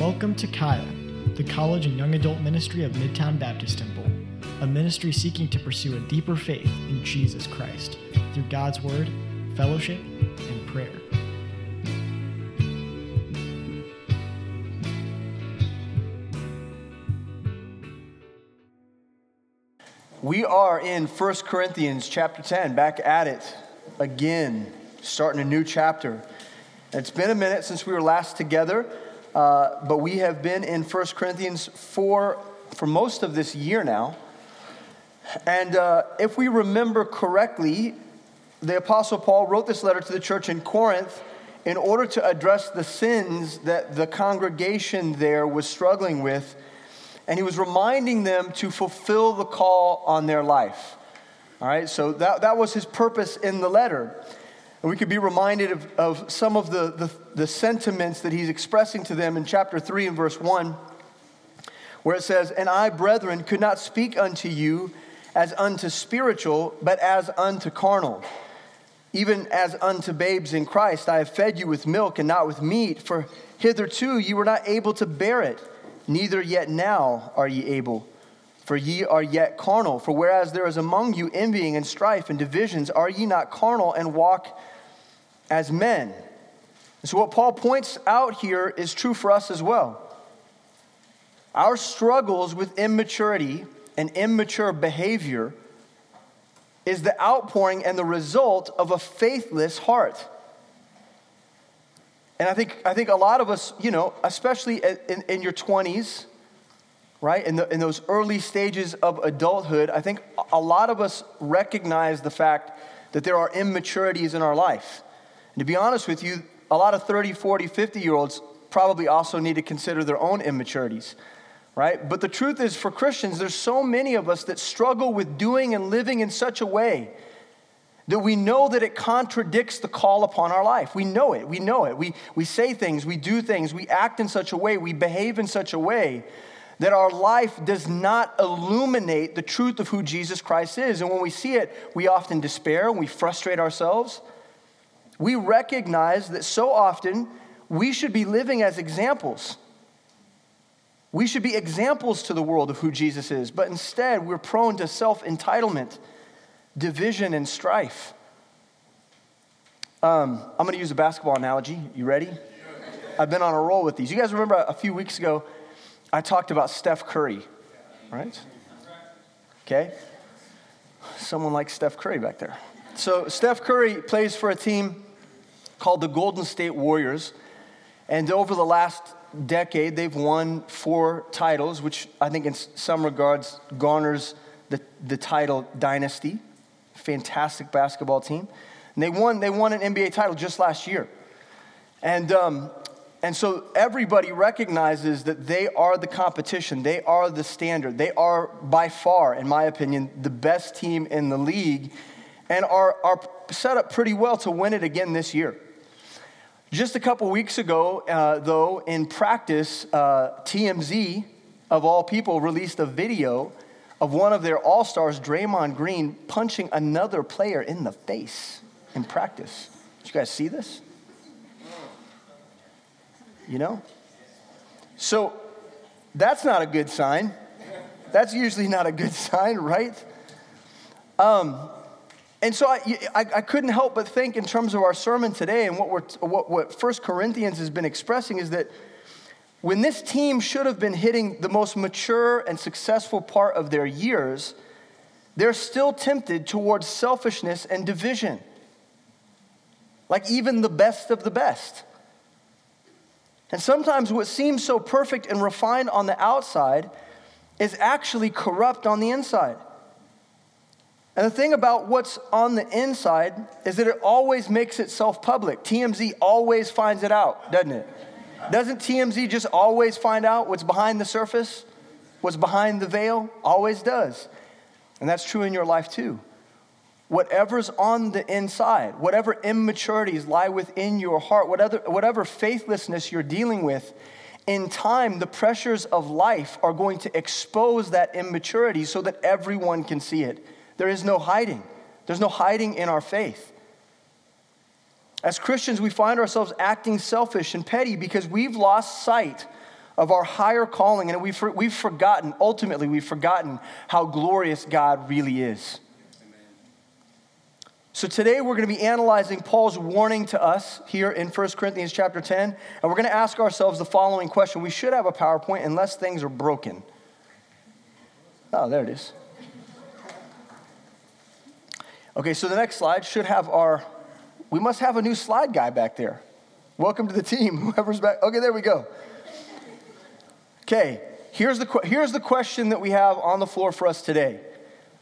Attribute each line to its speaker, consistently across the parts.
Speaker 1: Welcome to Kaya, the college and young adult ministry of Midtown Baptist Temple, a ministry seeking to pursue a deeper faith in Jesus Christ through God's Word, fellowship, and prayer.
Speaker 2: We are in 1 Corinthians chapter 10, back at it again, starting a new chapter. It's been a minute since we were last together, uh, but we have been in 1 Corinthians for, for most of this year now. And uh, if we remember correctly, the Apostle Paul wrote this letter to the church in Corinth in order to address the sins that the congregation there was struggling with and he was reminding them to fulfill the call on their life. All right, so that, that was his purpose in the letter. And we could be reminded of, of some of the, the, the sentiments that he's expressing to them in chapter 3 and verse 1, where it says, And I, brethren, could not speak unto you as unto spiritual, but as unto carnal. Even as unto babes in Christ, I have fed you with milk and not with meat, for hitherto you were not able to bear it neither yet now are ye able. For ye are yet carnal. For whereas there is among you envying and strife and divisions, are ye not carnal and walk as men? And so, what Paul points out here is true for us as well. Our struggles with immaturity and immature behavior is the outpouring and the result of a faithless heart. And I think, I think a lot of us, you know, especially in, in your 20s, right, in, the, in those early stages of adulthood, I think a lot of us recognize the fact that there are immaturities in our life. And to be honest with you, a lot of 30, 40, 50 year olds probably also need to consider their own immaturities, right? But the truth is, for Christians, there's so many of us that struggle with doing and living in such a way that we know that it contradicts the call upon our life. We know it. We know it. We, we say things, we do things, we act in such a way, we behave in such a way that our life does not illuminate the truth of who Jesus Christ is. And when we see it, we often despair and we frustrate ourselves. We recognize that so often we should be living as examples. We should be examples to the world of who Jesus is, but instead we're prone to self entitlement division and strife. Um, I'm going to use a basketball analogy. You ready? I've been on a roll with these. You guys remember a few weeks ago, I talked about Steph Curry, right? Okay? Someone like Steph Curry back there. So, Steph Curry plays for a team called the Golden State Warriors. And over the last decade, they've won four titles, which I think in some regards garners the, the title Dynasty fantastic basketball team. And they won, they won an NBA title just last year. And, um, and so everybody recognizes that they are the competition, they are the standard, they are by far, in my opinion, the best team in the league and are, are set up pretty well to win it again this year. Just a couple weeks ago, uh, though, in practice, uh, TMZ, of all people, released a video of one of their all stars, Draymond Green, punching another player in the face in practice. Did you guys see this? You know? So that's not a good sign. That's usually not a good sign, right? Um, and so I, I, I, couldn't help but think in terms of our sermon today and what, we're, what, what 1 Corinthians has been expressing is that when this team should have been hitting the most mature and successful part of their years, they're still tempted towards selfishness and division. Like even the best of the best. And sometimes what seems so perfect and refined on the outside is actually corrupt on the inside. And the thing about what's on the inside is that it always makes itself public. TMZ always finds it out, doesn't it? Doesn't TMZ just always find out what's behind the surface? What's behind the veil? Always does. And that's true in your life too. Whatever's on the inside, whatever immaturities lie within your heart, whatever, whatever faithlessness you're dealing with, in time, the pressures of life are going to expose that immaturity so that everyone can see it. There is no hiding. There's no hiding in our faith. As Christians, we find ourselves acting selfish and petty because we've lost sight of our higher calling, and we've, we've forgotten, ultimately, we've forgotten how glorious God really is. So today we're going to be analyzing Paul's warning to us here in 1 Corinthians chapter 10, and we're going to ask ourselves the following question. We should have a PowerPoint unless things are broken. Oh, there it is. Okay, so the next slide should have our, we must have a new slide guy back there. Welcome to the team, whoever's back. Okay, there we go. Okay, here's the, here's the question that we have on the floor for us today.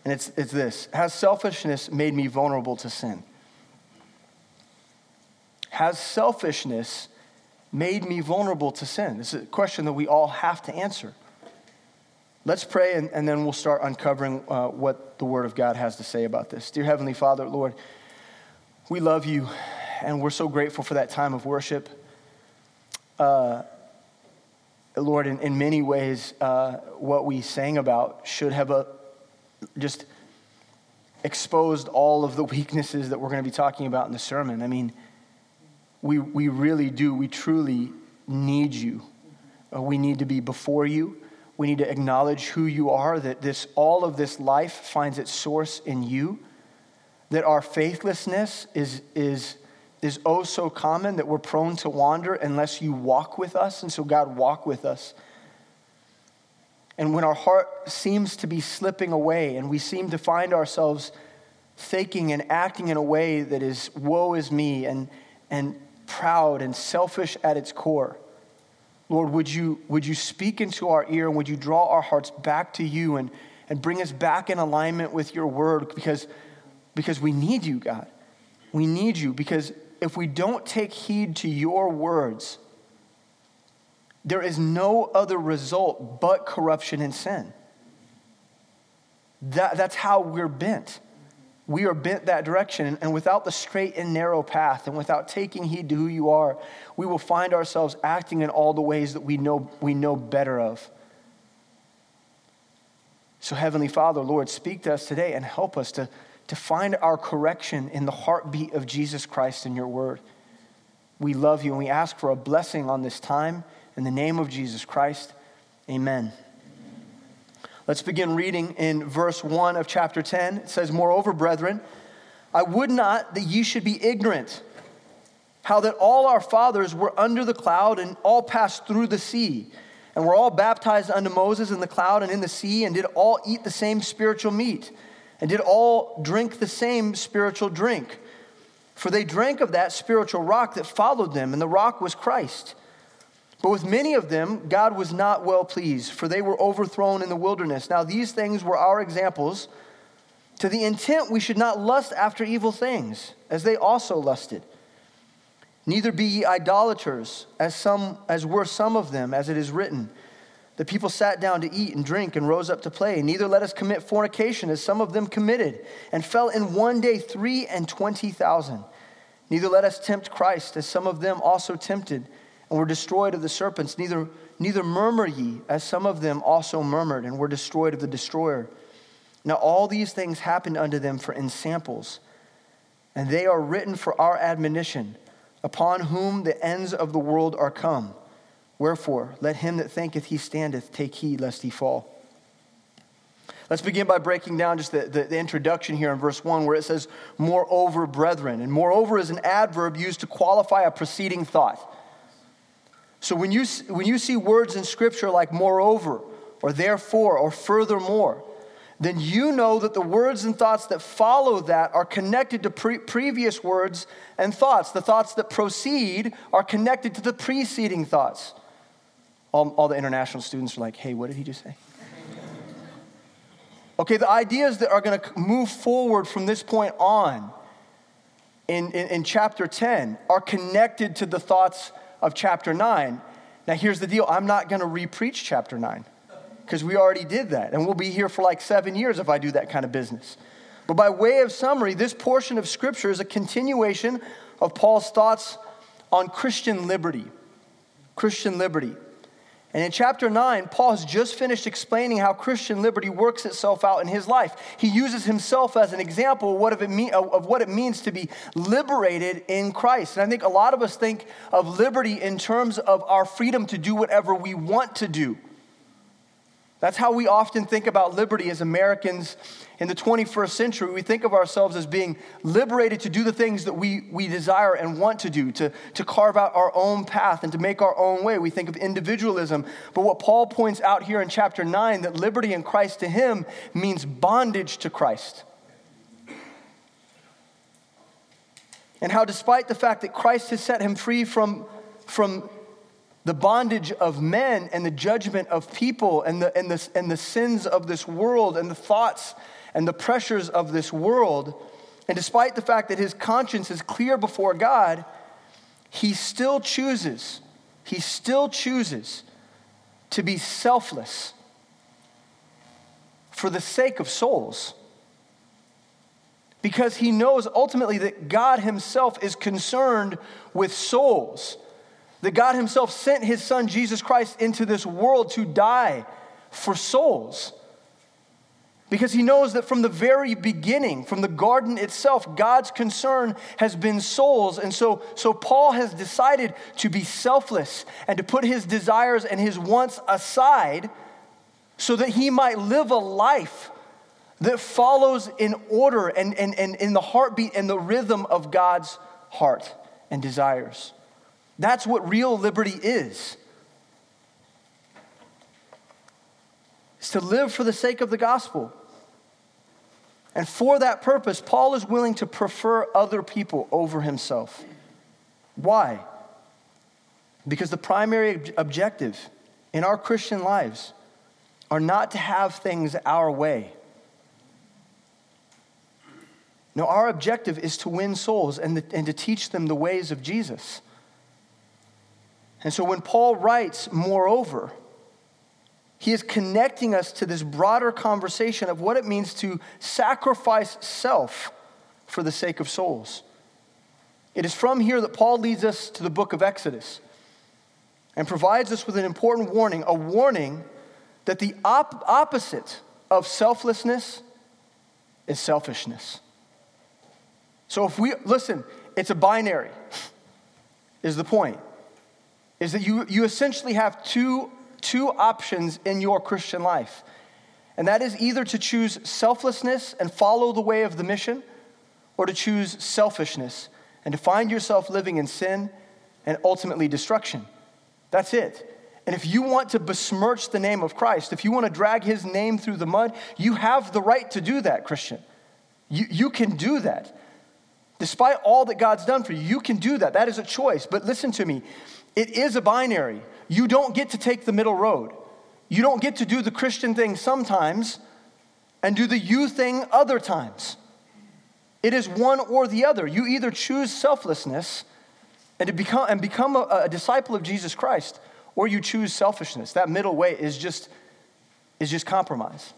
Speaker 2: And it's, it's this Has selfishness made me vulnerable to sin? Has selfishness made me vulnerable to sin? This is a question that we all have to answer. Let's pray, and, and then we'll start uncovering uh, what the Word of God has to say about this. Dear Heavenly Father, Lord, we love you, and we're so grateful for that time of worship. Uh, Lord, in, in many ways, uh, what we sang about should have a, just exposed all of the weaknesses that we're going to be talking about in the sermon. I mean, we, we really do, we truly need you. Uh, we need to be before you. We need to acknowledge who you are, that this, all of this life finds its source in you, that our faithlessness is, is, is oh so common that we're prone to wander unless you walk with us. And so, God, walk with us. And when our heart seems to be slipping away and we seem to find ourselves thinking and acting in a way that is woe is me and, and proud and selfish at its core, Lord, would you, would you speak into our ear and would you draw our hearts back to you and, and bring us back in alignment with your word because, because we need you, God. We need you because if we don't take heed to your words, there is no other result but corruption and sin. That, that's how we're bent. We are bent that direction. And without the straight and narrow path and without taking heed to who you are, we will find ourselves acting in all the ways that we know, we know better of. So, Heavenly Father, Lord, speak to us today and help us to, to find our correction in the heartbeat of Jesus Christ in your word. We love you and we ask for a blessing on this time in the name of Jesus Christ, amen. Let's begin reading in verse 1 of chapter 10. It says, Moreover, brethren, I would not that ye should be ignorant, how that all our fathers were under the cloud and all passed through the sea, and were all baptized unto Moses in the cloud and in the sea, and did all eat the same spiritual meat, and did all drink the same spiritual drink. For they drank of that spiritual rock that followed them, and the rock was Christ. But with many of them, God was not well pleased, for they were overthrown in the wilderness. Now, these things were our examples, to the intent we should not lust after evil things, as they also lusted. Neither be ye idolaters, as, some, as were some of them, as it is written. The people sat down to eat and drink and rose up to play. Neither let us commit fornication, as some of them committed, and fell in one day three and twenty thousand. Neither let us tempt Christ, as some of them also tempted and were destroyed of the serpents. Neither, neither murmur ye, as some of them also murmured, and were destroyed of the destroyer. Now all these things happened unto them for ensamples, and they are written for our admonition, upon whom the ends of the world are come. Wherefore, let him that thinketh he standeth take heed lest he fall. Let's begin by breaking down just the, the, the, introduction here in verse 1 where it says, Moreover, brethren. And moreover is an adverb used to qualify a preceding thought. So when you, when you see words in Scripture like moreover, or therefore, or furthermore, then you know that the words and thoughts that follow that are connected to pre- previous words and thoughts. The thoughts that proceed are connected to the preceding thoughts. All, all the international students are like, hey, what did he just say? Okay, the ideas that are going to move forward from this point on in, in, in chapter 10 are connected to the thoughts of chapter 9. Now, here's the deal I'm not going to repreach chapter 9 because we already did that. And we'll be here for like seven years if I do that kind of business. But by way of summary, this portion of scripture is a continuation of Paul's thoughts on Christian liberty. Christian liberty. And in chapter 9, Paul has just finished explaining how Christian liberty works itself out in his life. He uses himself as an example of what, it, mean, of what it means to be liberated in Christ. And I think a lot of us think of liberty in terms of our freedom to do whatever we want to do. That's how we often think about liberty as Americans in the 21st century. We think of ourselves as being liberated to do the things that we, we desire and want to do, to, to carve out our own path and to make our own way. We think of individualism. But what Paul points out here in chapter 9 that liberty in Christ to him means bondage to Christ. And how, despite the fact that Christ has set him free from, from the bondage of men and the judgment of people and the, and, the, and the sins of this world and the thoughts and the pressures of this world. And despite the fact that his conscience is clear before God, he still chooses, he still chooses to be selfless for the sake of souls. Because he knows ultimately that God himself is concerned with souls that God Himself sent His Son Jesus Christ into this world to die for souls. Because He knows that from the very beginning, from the garden itself, God's concern has been souls. And so, so Paul has decided to be selfless and to put his desires and his wants aside so that he might live a life that follows in order and, and, and in the heartbeat and the rhythm of God's heart and desires. That's what real liberty is. It's to live for the sake of the gospel. And for that purpose, Paul is willing to prefer other people over himself. Why? Because the primary objective in our Christian lives are not to have things our way. No, our objective is to win souls and, the, and to teach them the ways of Jesus. And so when Paul writes, moreover, he is connecting us to this broader conversation of what it means to sacrifice self for the sake of souls. It is from here that Paul leads us to the book of Exodus and provides us with an important warning a warning that the op- opposite of selflessness is selfishness. So if we, listen, it's a binary, is the point is that you, you essentially have two, two options in your Christian life. And that is either to choose selflessness and follow the way of the mission, or to choose selfishness and to find yourself living in sin and ultimately destruction. That's it. And if you want to besmirch the name of Christ, if you want to drag his name through the mud, you have the right to do that, Christian. You, you can do that. Despite all that God's done for you, you can do that. That is a choice. But listen to me it is a binary. You don't get to take the middle road. You don't get to do the Christian thing sometimes and do the you thing other times. It is one or the other. You either choose selflessness and, to become, and become a, a disciple of Jesus Christ, or you choose selfishness. That middle way is just, is just compromise.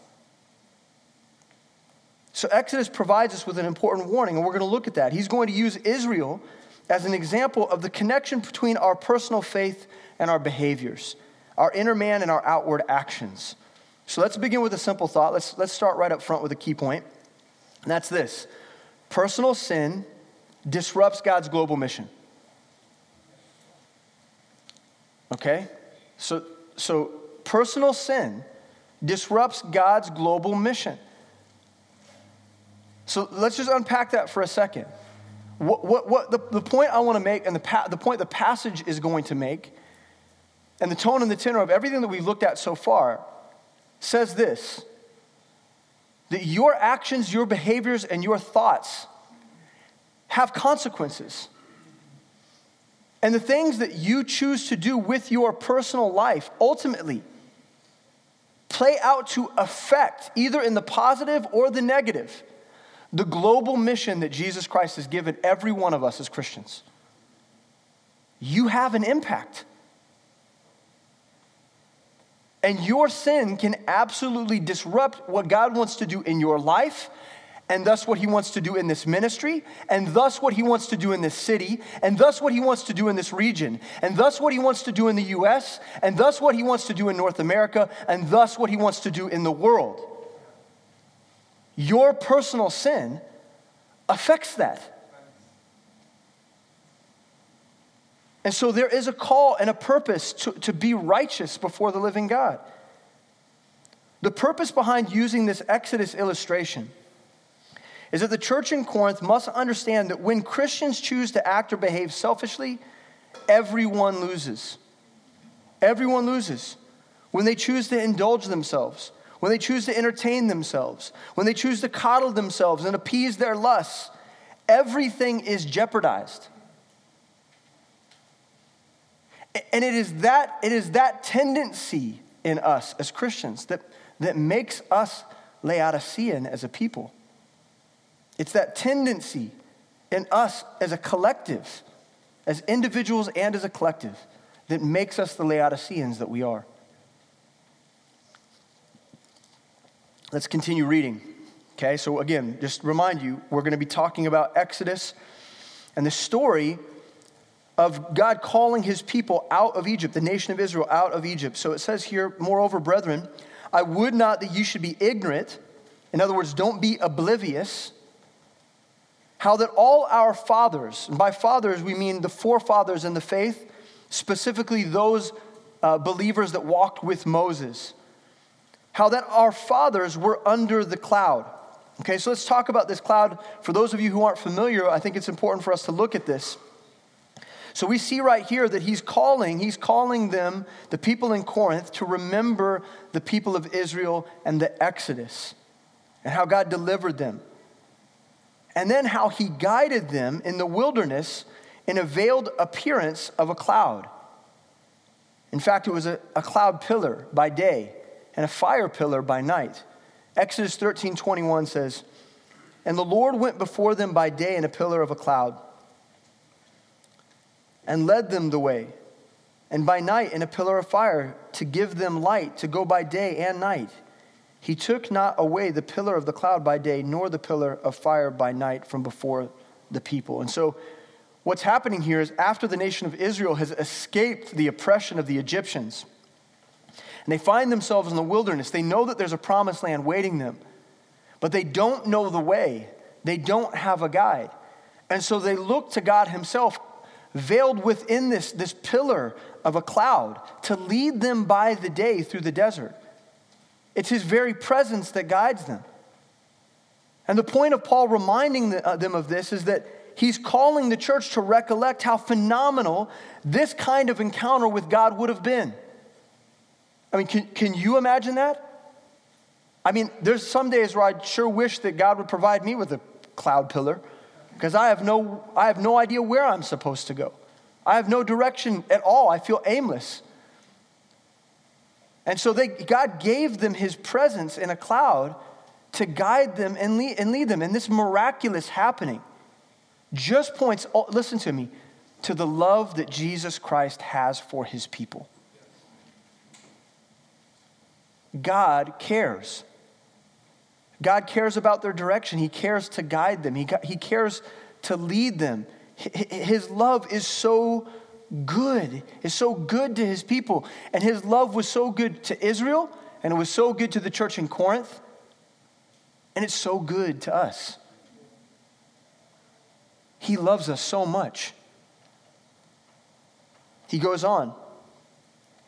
Speaker 2: So Exodus provides us with an important warning, and we're going to look at that. He's going to use Israel as an example of the connection between our personal faith and our behaviors, our inner man and our outward actions. So let's begin with a simple thought. Let's, let's start right up front with a key point, and that's this personal sin disrupts God's global mission. Okay? So, so personal sin disrupts God's global mission. So let's just unpack that for a second. What, what, what the, the point I want to make, and the, pa- the point the passage is going to make, and the tone and the tenor of everything that we've looked at so far, says this that your actions, your behaviors, and your thoughts have consequences. And the things that you choose to do with your personal life ultimately play out to affect, either in the positive or the negative, the global mission that Jesus Christ has given every one of us as Christians. You have an impact. And your sin can absolutely disrupt what God wants to do in your life and thus what he wants to do in this ministry, and thus what he wants to do in this city, and thus what he wants to do in this region, and thus what he wants to do in the US, and thus what he wants to do in North America, and thus what he wants to do in the world. Your personal sin affects that. And so there is a call and a purpose to, to be righteous before the living God. The purpose behind using this Exodus illustration is that the church in Corinth must understand that when Christians choose to act or behave selfishly, everyone loses. Everyone loses. When they choose to indulge themselves, when they choose to entertain themselves, when they choose to coddle themselves and appease their lusts, everything is jeopardized. And it is that, it is that tendency in us as Christians that, that makes us Laodicean as a people. It's that tendency in us as a collective, as individuals and as a collective, that makes us the Laodiceans that we are. Let's continue reading. Okay, so again, just remind you, we're going to be talking about Exodus and the story of God calling his people out of Egypt, the nation of Israel out of Egypt. So it says here, moreover, brethren, I would not that you should be ignorant. In other words, don't be oblivious. How that all our fathers, and by fathers we mean the forefathers in the faith, specifically those uh, believers that walked with Moses, how that our fathers were under the cloud. Okay, so let's talk about this cloud. For those of you who aren't familiar, I think it's important for us to look at this. So we see right here that he's calling, he's calling them, the people in Corinth, to remember the people of Israel and the Exodus and how God delivered them. And then how he guided them in the wilderness in a veiled appearance of a cloud. In fact, it was a, a cloud pillar by day and a fire pillar by night. Exodus 13 21 says, And the Lord went before them by day in a pillar of a cloud and led them the way, and by night in a pillar of fire to give them light to go by day and night. He took not away the pillar of the cloud by day, nor the pillar of fire by night from before the people. And so, what's happening here is after the nation of Israel has escaped the oppression of the Egyptians, and they find themselves in the wilderness, they know that there's a promised land waiting them, but they don't know the way, they don't have a guide. And so they look to God Himself veiled within this, this pillar of a cloud to lead them by the day through the desert. It's his very presence that guides them. And the point of Paul reminding uh, them of this is that he's calling the church to recollect how phenomenal this kind of encounter with God would have been. I mean, can, can you imagine that? I mean, there's some days where I sure wish that God would provide me with a cloud pillar because I have no I have no idea where I'm supposed to go. I have no direction at all. I feel aimless. And so they, God gave them his presence in a cloud to guide them and lead, and lead them. And this miraculous happening just points, oh, listen to me, to the love that Jesus Christ has for his people. God cares. God cares about their direction. He cares to guide them, He, he cares to lead them. His love is so good, is so good to His people. And His love was so good to Israel, and it was so good to the church in Corinth, and it's so good to us. He loves us so much. He goes on.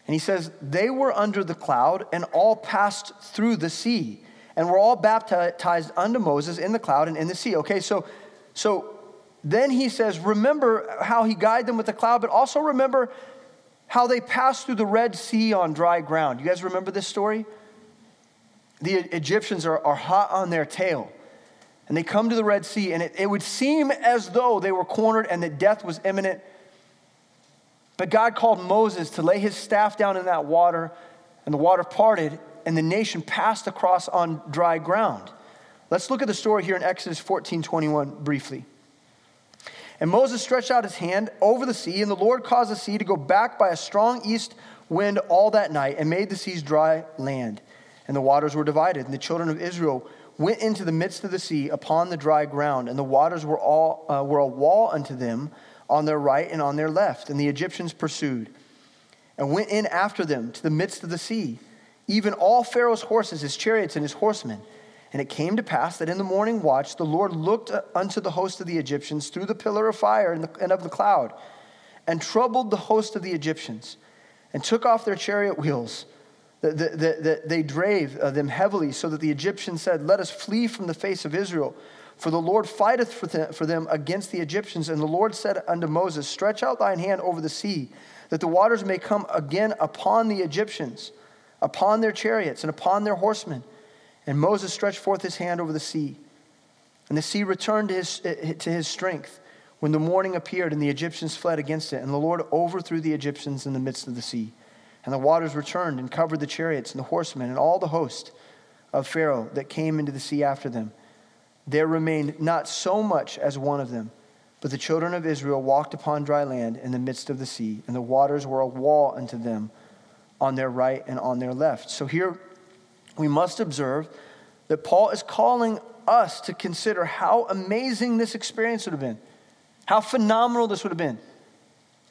Speaker 2: And he says, They were under the cloud and all passed through the sea and were all baptized unto Moses in the cloud and in the sea. Okay, so, so then he says, remember how he guided them with the cloud, but also remember how they passed through the Red Sea on dry ground. You guys remember this story? The Egyptians are, are hot on their tail. And they come to the Red Sea, and it, it would seem as though they were cornered and that death was imminent. But God called Moses to lay his staff down in that water, and the water parted, and the nation passed across on dry ground. Let's look at the story here in Exodus 14 21 briefly. And Moses stretched out his hand over the sea, and the Lord caused the sea to go back by a strong east wind all that night and made the seas dry land. And the waters were divided, and the children of Israel went into the midst of the sea upon the dry ground, and the waters were, all, uh, were a wall unto them on their right and on their left. And the Egyptians pursued and went in after them to the midst of the sea, even all Pharaoh's horses, his chariots, and his horsemen. And it came to pass that in the morning watch the Lord looked unto the host of the Egyptians through the pillar of fire and, of the cloud, and troubled the host of the Egyptians, and took off their chariot wheels. That the, the, they drave uh, them heavily, so that the Egyptians said, Let us flee from the face of Israel. For the Lord fighteth for them against the Egyptians. And the Lord said unto Moses, Stretch out thine hand over the sea, that the waters may come again upon the Egyptians, upon their chariots, and upon their horsemen. And Moses stretched forth his hand over the sea. And the sea returned to his, to his strength when the morning appeared, and the Egyptians fled against it. And the Lord overthrew the Egyptians in the midst of the sea. And the waters returned and covered the chariots and the horsemen and all the host of Pharaoh that came into the sea after them. There remained not so much as one of them. But the children of Israel walked upon dry land in the midst of the sea, and the waters were a wall unto them on their right and on their left. So here we must observe that Paul is calling us to consider how amazing this experience would have been, how phenomenal this would have been.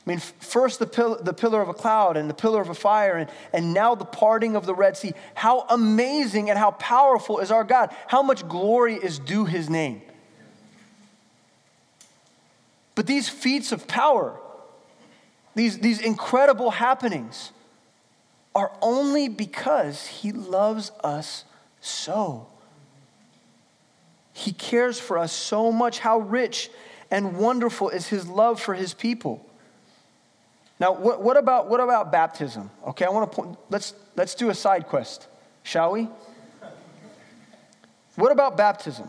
Speaker 2: I mean, first the, pill, the pillar of a cloud and the pillar of a fire, and, and now the parting of the Red Sea. How amazing and how powerful is our God? How much glory is due his name? But these feats of power, these, these incredible happenings, are only because he loves us so. He cares for us so much. How rich and wonderful is his love for his people. Now, what, what, about, what about baptism? Okay, I want to point, let's, let's do a side quest, shall we? What about baptism?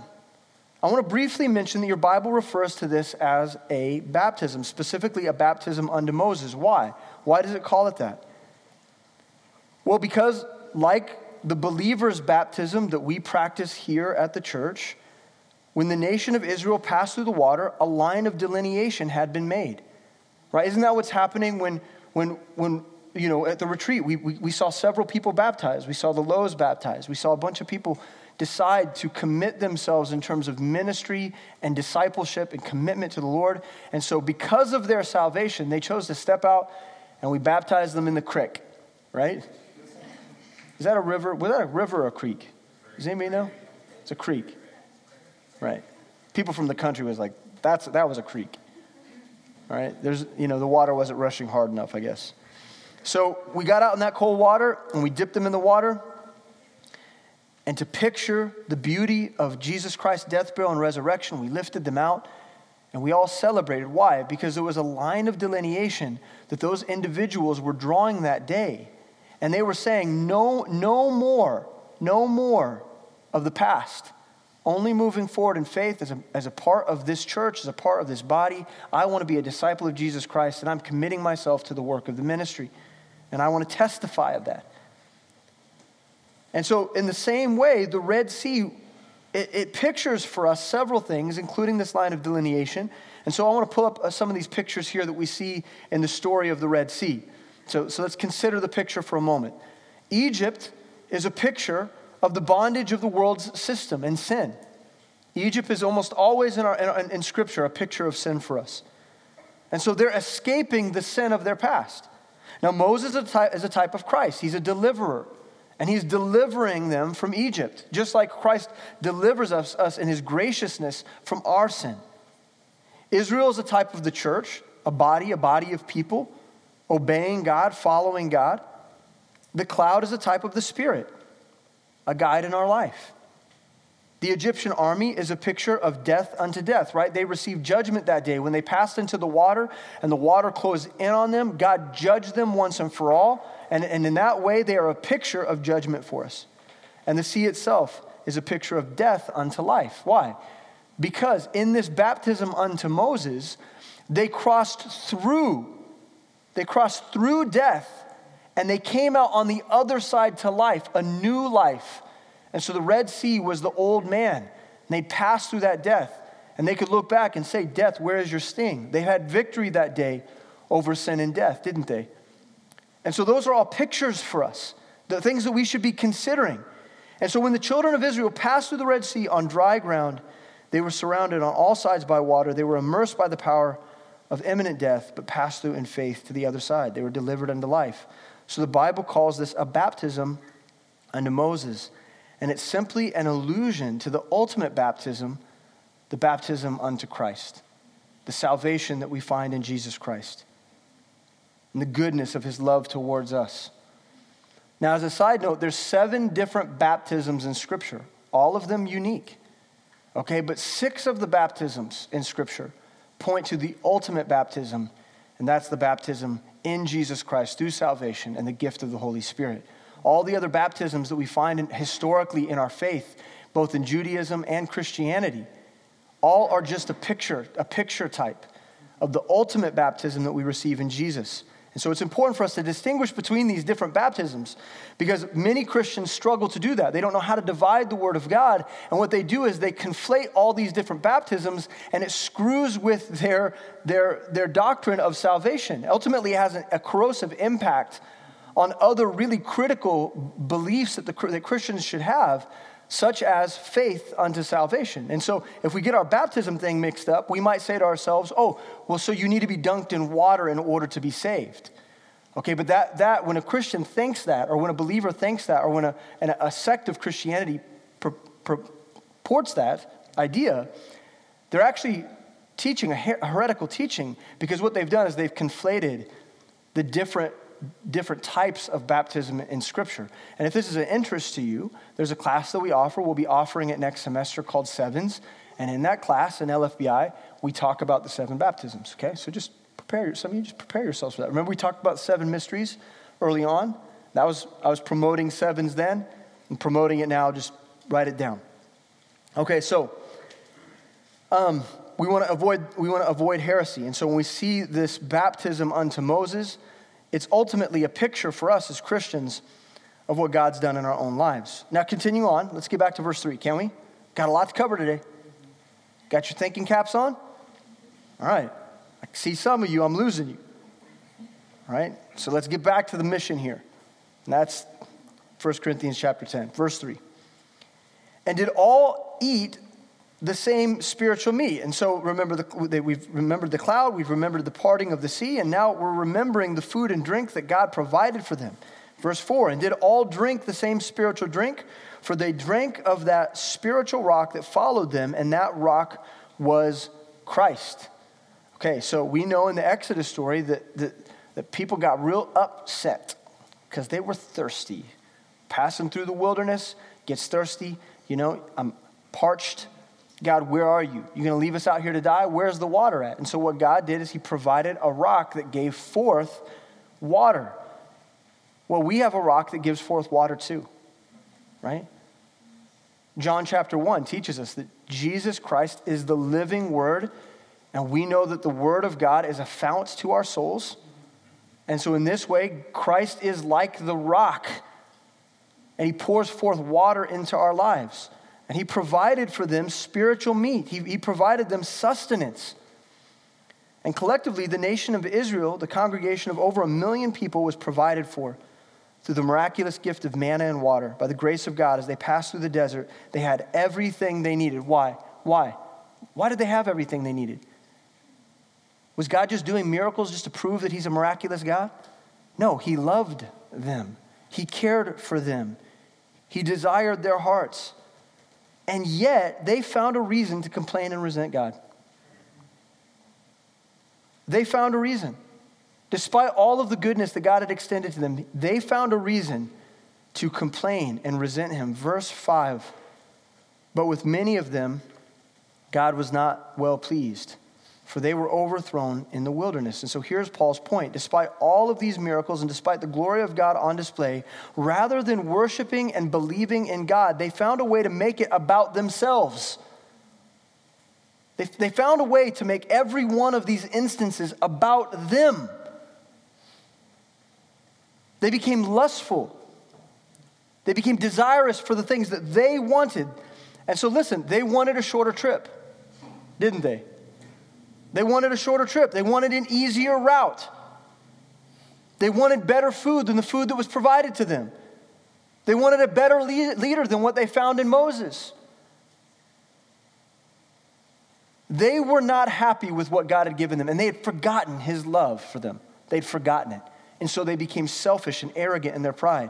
Speaker 2: I want to briefly mention that your Bible refers to this as a baptism, specifically a baptism unto Moses. Why? Why does it call it that? Well, because like the believer's baptism that we practice here at the church, when the nation of Israel passed through the water, a line of delineation had been made. Right? Isn't that what's happening when, when, when you know, at the retreat, we, we, we saw several people baptized. We saw the Lows baptized. We saw a bunch of people decide to commit themselves in terms of ministry and discipleship and commitment to the Lord. And so, because of their salvation, they chose to step out and we baptized them in the creek, right? Is that a river? Was that a river or a creek? Does anybody know? It's a creek, right? People from the country was like, That's, that was a creek. All right, there's, you know, the water wasn't rushing hard enough, I guess. So we got out in that cold water and we dipped them in the water. And to picture the beauty of Jesus Christ's death, burial, and resurrection, we lifted them out and we all celebrated. Why? Because there was a line of delineation that those individuals were drawing that day. And they were saying, no, no more, no more of the past only moving forward in faith as a, as a part of this church, as a part of this body. I want to be a disciple of Jesus Christ, and I'm committing myself to the work of the ministry. And I want to testify of that. And so, in the same way, the Red Sea, it, pictures for us several things, including this line of delineation. And so, I want to pull up uh, some of these pictures here that we see in the story of the Red Sea. So, so let's consider the picture for a moment. Egypt is a picture of the bondage of the world's system and sin. Egypt is almost always in, our, in, in Scripture a picture of sin for us. And so they're escaping the sin of their past. Now, Moses is a, type, is a type of Christ, he's a deliverer. And he's delivering them from Egypt, just like Christ delivers us, us in his graciousness from our sin. Israel is a type of the church, a body, a body of people obeying God, following God. The cloud is a type of the Spirit a guide in our life. The Egyptian army is a picture of death unto death, right? They received judgment that day. When they passed into the water and the water closed in on them, God judged them once and for all. And, and in that way, they are a picture of judgment for us. And the sea itself is a picture of death unto life. Why? Because in this baptism unto Moses, they crossed through, they crossed through death and they came out on the other side to life, a new life. And so the Red Sea was the old man. And they passed through that death. And they could look back and say, Death, where is your sting? They had victory that day over sin and death, didn't they? And so those are all pictures for us, the things that we should be considering. And so when the children of Israel passed through the Red Sea on dry ground, they were surrounded on all sides by water. They were immersed by the power of imminent death, but passed through in faith to the other side. They were delivered unto life. So the Bible calls this a baptism unto Moses. And it's simply an allusion to the ultimate baptism, the baptism unto Christ, the salvation that we find in Jesus Christ, and the goodness of his love towards us. Now, as a side note, there's seven different baptisms in Scripture, all of them unique. Okay, but six of the baptisms in Scripture point to the ultimate baptism, and that's the baptism in Jesus Christ through salvation and the gift of the Holy Spirit. All the other baptisms that we find in, historically in our faith, both in Judaism and Christianity, all are just a picture, a picture type of the ultimate baptism that we receive in Jesus. And so it's important for us to distinguish between these different baptisms because many Christians struggle to do that. They don't know how to divide the Word of God. And what they do is they conflate all these different baptisms and it screws with their, their, their doctrine of salvation. Ultimately, it has a, corrosive impact on other really critical beliefs that, the, that Christians should have such as faith unto salvation. And so, if we get our baptism thing mixed up, we might say to ourselves, oh, well, so you need to be dunked in water in order to be saved. Okay, but that, that when a Christian thinks that, or when a believer thinks that, or when a, a sect of Christianity purports that idea, they're actually teaching a heretical teaching because what they've done is they've conflated the different different types of baptism in Scripture. And if this is an interest to you, there's a class that we offer. We'll be offering it next semester called Sevens. And in that class, in LFBI, we talk about the seven baptisms, okay? So just prepare, some of you just prepare yourselves for that. Remember we talked about seven mysteries early on? That was, I was promoting sevens then. I'm promoting it now, just write it down. Okay, so um, we want to avoid we want to avoid heresy, and so when we see this baptism unto Moses, it's ultimately a picture for us as Christians of what God's done in our own lives. Now, continue on. Let's get back to verse 3, can we? Got a lot to cover today. Got your thinking caps on? All right. I see some of you, I'm losing you. All right? So let's get back to the mission here. And that's 1 Corinthians chapter 10, verse 3. And did all eat the same spiritual meat. And so remember the, we've remembered the cloud, we've remembered the parting of the sea, and now we're remembering the food and drink that God provided for them. Verse 4 And did all drink the same spiritual drink? For they drank of that spiritual rock that followed them, and that rock was Christ. Okay, so we know in the Exodus story that, that, that people got real upset because they were thirsty. Passing through the wilderness, gets thirsty, you know, I'm parched God, where are you? You're going to leave us out here to die? Where's the water at? And so, what God did is He provided a rock that gave forth water. Well, we have a rock that gives forth water too, right? John chapter 1 teaches us that Jesus Christ is the living word, and we know that the word of God is a fount to our souls. And so, in this way, Christ is like the rock, and He pours forth water into our lives. And he provided for them spiritual meat, he, he provided them sustenance. And collectively, the nation of Israel, the congregation of over a million people, was provided for through the miraculous gift of manna and water. By the grace of God, as they passed through the desert, they had everything they needed. Why? Why? Why did they have everything they needed? Was God just doing miracles just to prove that He's a miraculous God? No, He loved them, He cared for them, He desired their hearts. And yet, they found a reason to complain and resent God. They found a reason. Despite all of the goodness that God had extended to them, they found a reason to complain and resent Him. Verse 5 But with many of them, God was not well pleased for they were overthrown in the wilderness. And so here's Paul's point. Despite all of these miracles and despite the glory of God on display, rather than worshiping and believing in God, they found a way to make it about themselves. They, they found a way to make every one of these instances about them. They became lustful. They became desirous for the things that they wanted. And so, listen, they wanted a shorter trip, didn't they? They wanted a shorter trip, they wanted an easier route. They wanted better food than the food that was provided to them. They wanted a better leader than what they found in Moses. They were not happy with what God had given them, and they had forgotten his love for them. They'd forgotten it. And so they became selfish and arrogant in their pride.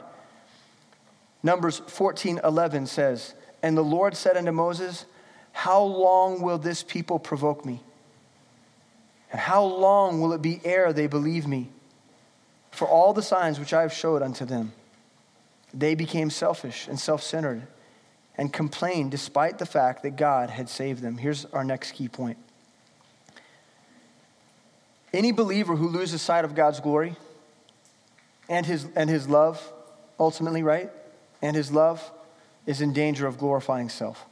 Speaker 2: Numbers 14 11 says, And the Lord said unto Moses, How long will this people provoke me? And how long will it be ere they believe me? For all the signs which I have showed unto them, they became selfish and self centered and complained despite the fact that God had saved them. Here's our next key point. Any believer who loses sight of God's glory and his, and his love, ultimately, right? And his love is in danger of glorifying self.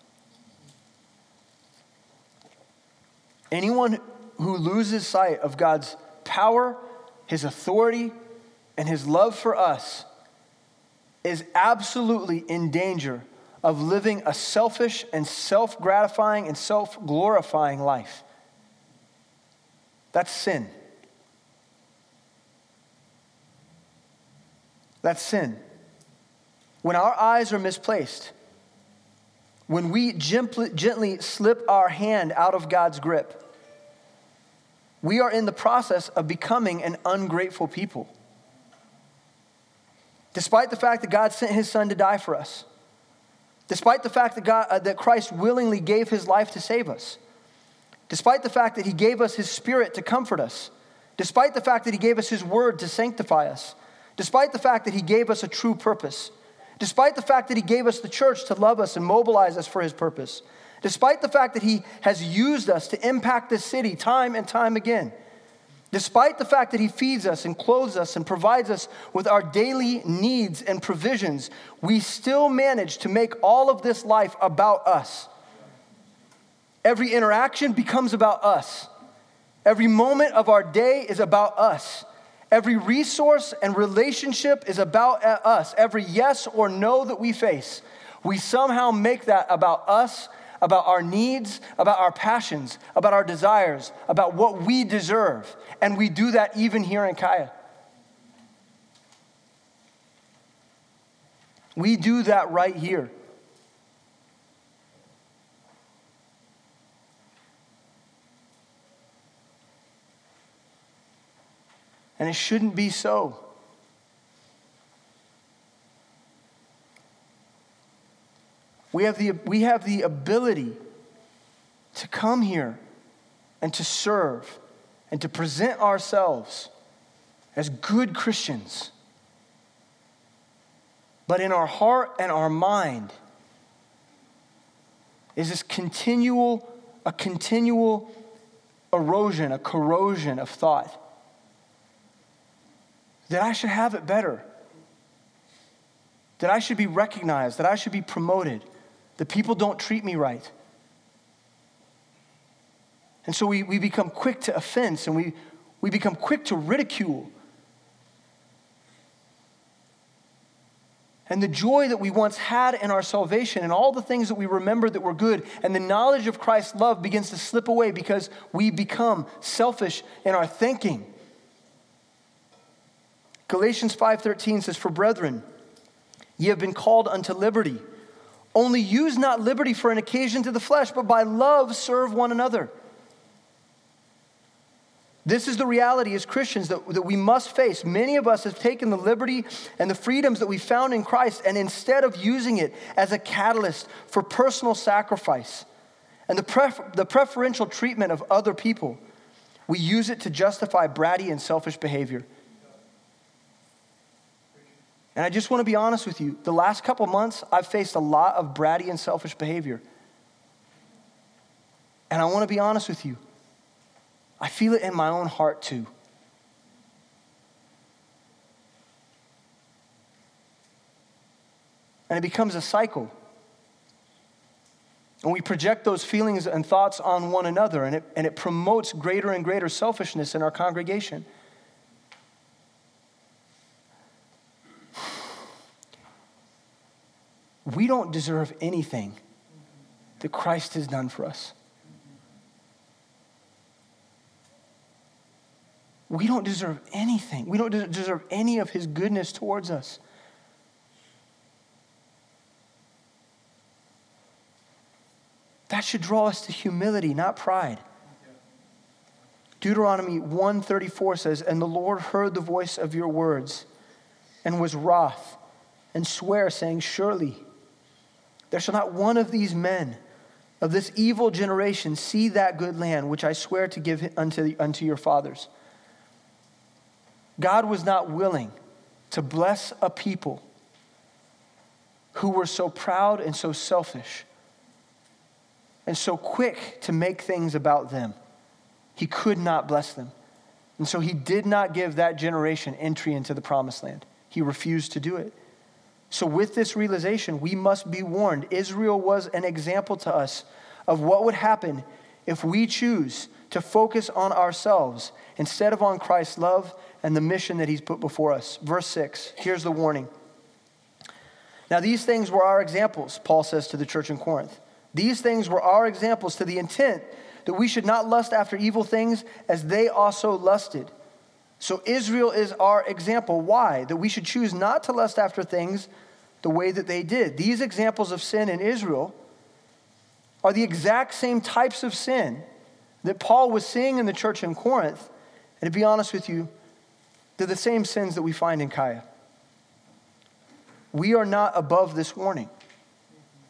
Speaker 2: Anyone who loses sight of God's power, his authority, and his love for us is absolutely in danger of living a selfish and self gratifying and self glorifying life. That's sin. That's sin. When our eyes are misplaced, when we gently, gently slip our hand out of God's grip, we are in the process of becoming an ungrateful people. Despite the fact that God sent his son to die for us, despite the fact that, God, uh, that Christ willingly gave his life to save us, despite the fact that he gave us his spirit to comfort us, despite the fact that he gave us his word to sanctify us, despite the fact that he gave us a true purpose, despite the fact that he gave us the church to love us and mobilize us for his purpose, despite the fact that he has used us to impact this city time and time again, despite the fact that he feeds us and clothes us and provides us with our daily needs and provisions, we still manage to make all of this life about us. Every interaction becomes about us. Every moment of our day is about us. Every resource and relationship is about us. Every yes or no that we face, we somehow make that about us, about our needs, about our passions, about our desires, about what we deserve. And we do that even here in CAYA. We do that right here. And it shouldn't be so. We have, the, we have the ability to come here and to serve and to present ourselves as good Christians. But in our heart and our mind is this continual, a continual erosion, a corrosion of thought that I should have it better, that I should be recognized, that I should be promoted, that people don't treat me right. And so we, we become quick to offense and we, we become quick to ridicule. And the joy that we once had in our salvation and all the things that we remember that were good and the knowledge of Christ's love begins to slip away because we become selfish in our thinking. Galatians 5:13 says for brethren ye have been called unto liberty only use not liberty for an occasion to the flesh but by love serve one another. This is the reality as Christians that, that we must face. Many of us have taken the liberty and the freedoms that we found in Christ, and instead of using it as a catalyst for personal sacrifice and the, pref- the preferential treatment of other people, we use it to justify bratty and selfish behavior. And I just want to be honest with you. The last couple months, I've faced a lot of bratty and selfish behavior. And I want to be honest with you. I feel it in my own heart too. And it becomes a cycle. And we project those feelings and thoughts on one another, and it, and it promotes greater and greater selfishness in our congregation. We don't deserve anything that Christ has done for us. We don't deserve anything. We don't deserve any of his goodness towards us. That should draw us to humility, not pride. Deuteronomy 134 says, And the Lord heard the voice of your words and was wroth and swear, saying, Surely there shall not one of these men of this evil generation see that good land which I swear to give unto, unto your fathers. God was not willing to bless a people who were so proud and so selfish and so quick to make things about them. He could not bless them. And so he did not give that generation entry into the promised land. He refused to do it. So, with this realization, we must be warned. Israel was an example to us of what would happen if we choose to focus on ourselves instead of on Christ's love and the mission that he's put before us. Verse 6, here's the warning. Now, these things were our examples, Paul says to the church in Corinth. These things were our examples to the intent that we should not lust after evil things as they also lusted. So Israel is our example. Why? That we should choose not to lust after things the way that they did. These examples of sin in Israel are the exact same types of sin that Paul was seeing in the church in Corinth. And to be honest with you, they're the same sins that we find in CAYA. We are not above this warning.